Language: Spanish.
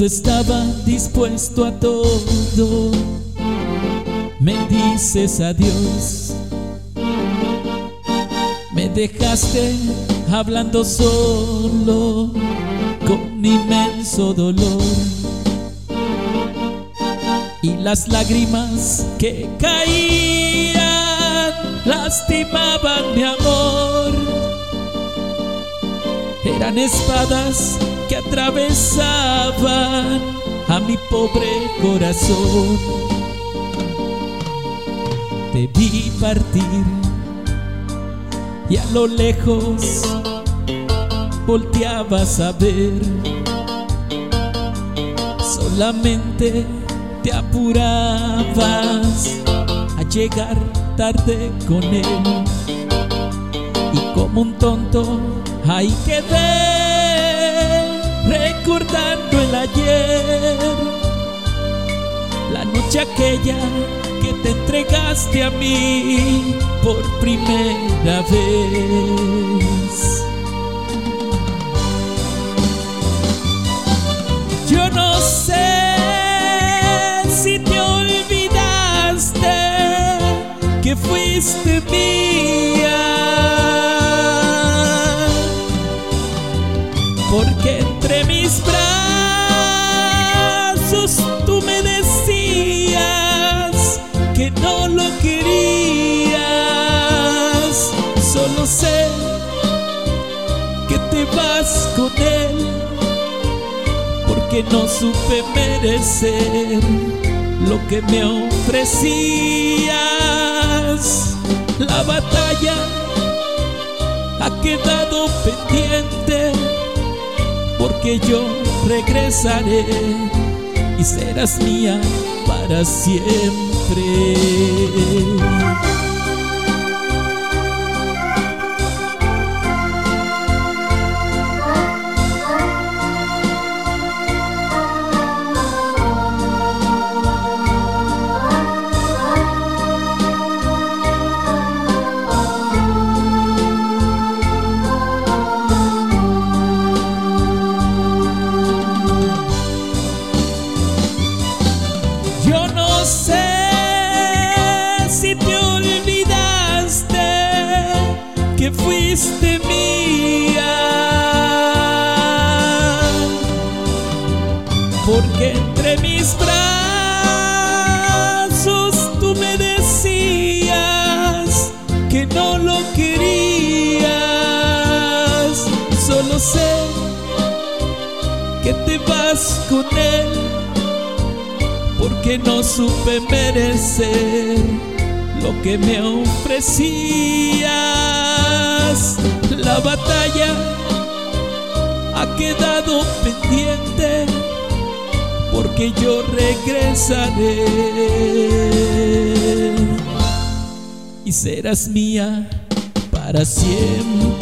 Estaba dispuesto a todo, me dices adiós. Me dejaste hablando solo con inmenso dolor. Y las lágrimas que caían lastimaban mi amor. Eran espadas atravesaban a mi pobre corazón. Te vi partir y a lo lejos volteabas a ver. Solamente te apurabas a llegar tarde con él. Y como un tonto ahí quedé aquella que te entregaste a mí por primera vez. Yo no sé si te olvidaste que fuiste mía. Porque entre mis brazos que no lo querías. Solo sé que te vas con él porque no supe merecer lo que me ofrecías. La batalla ha quedado pendiente porque yo regresaré y serás mía para siempre. Yo fuiste mía. Porque entre mis brazos tú me decías que no lo querías. Solo sé que te vas con él porque no supe merecer lo que me ofrecías. La batalla ha quedado pendiente porque yo regresaré y serás mía para siempre.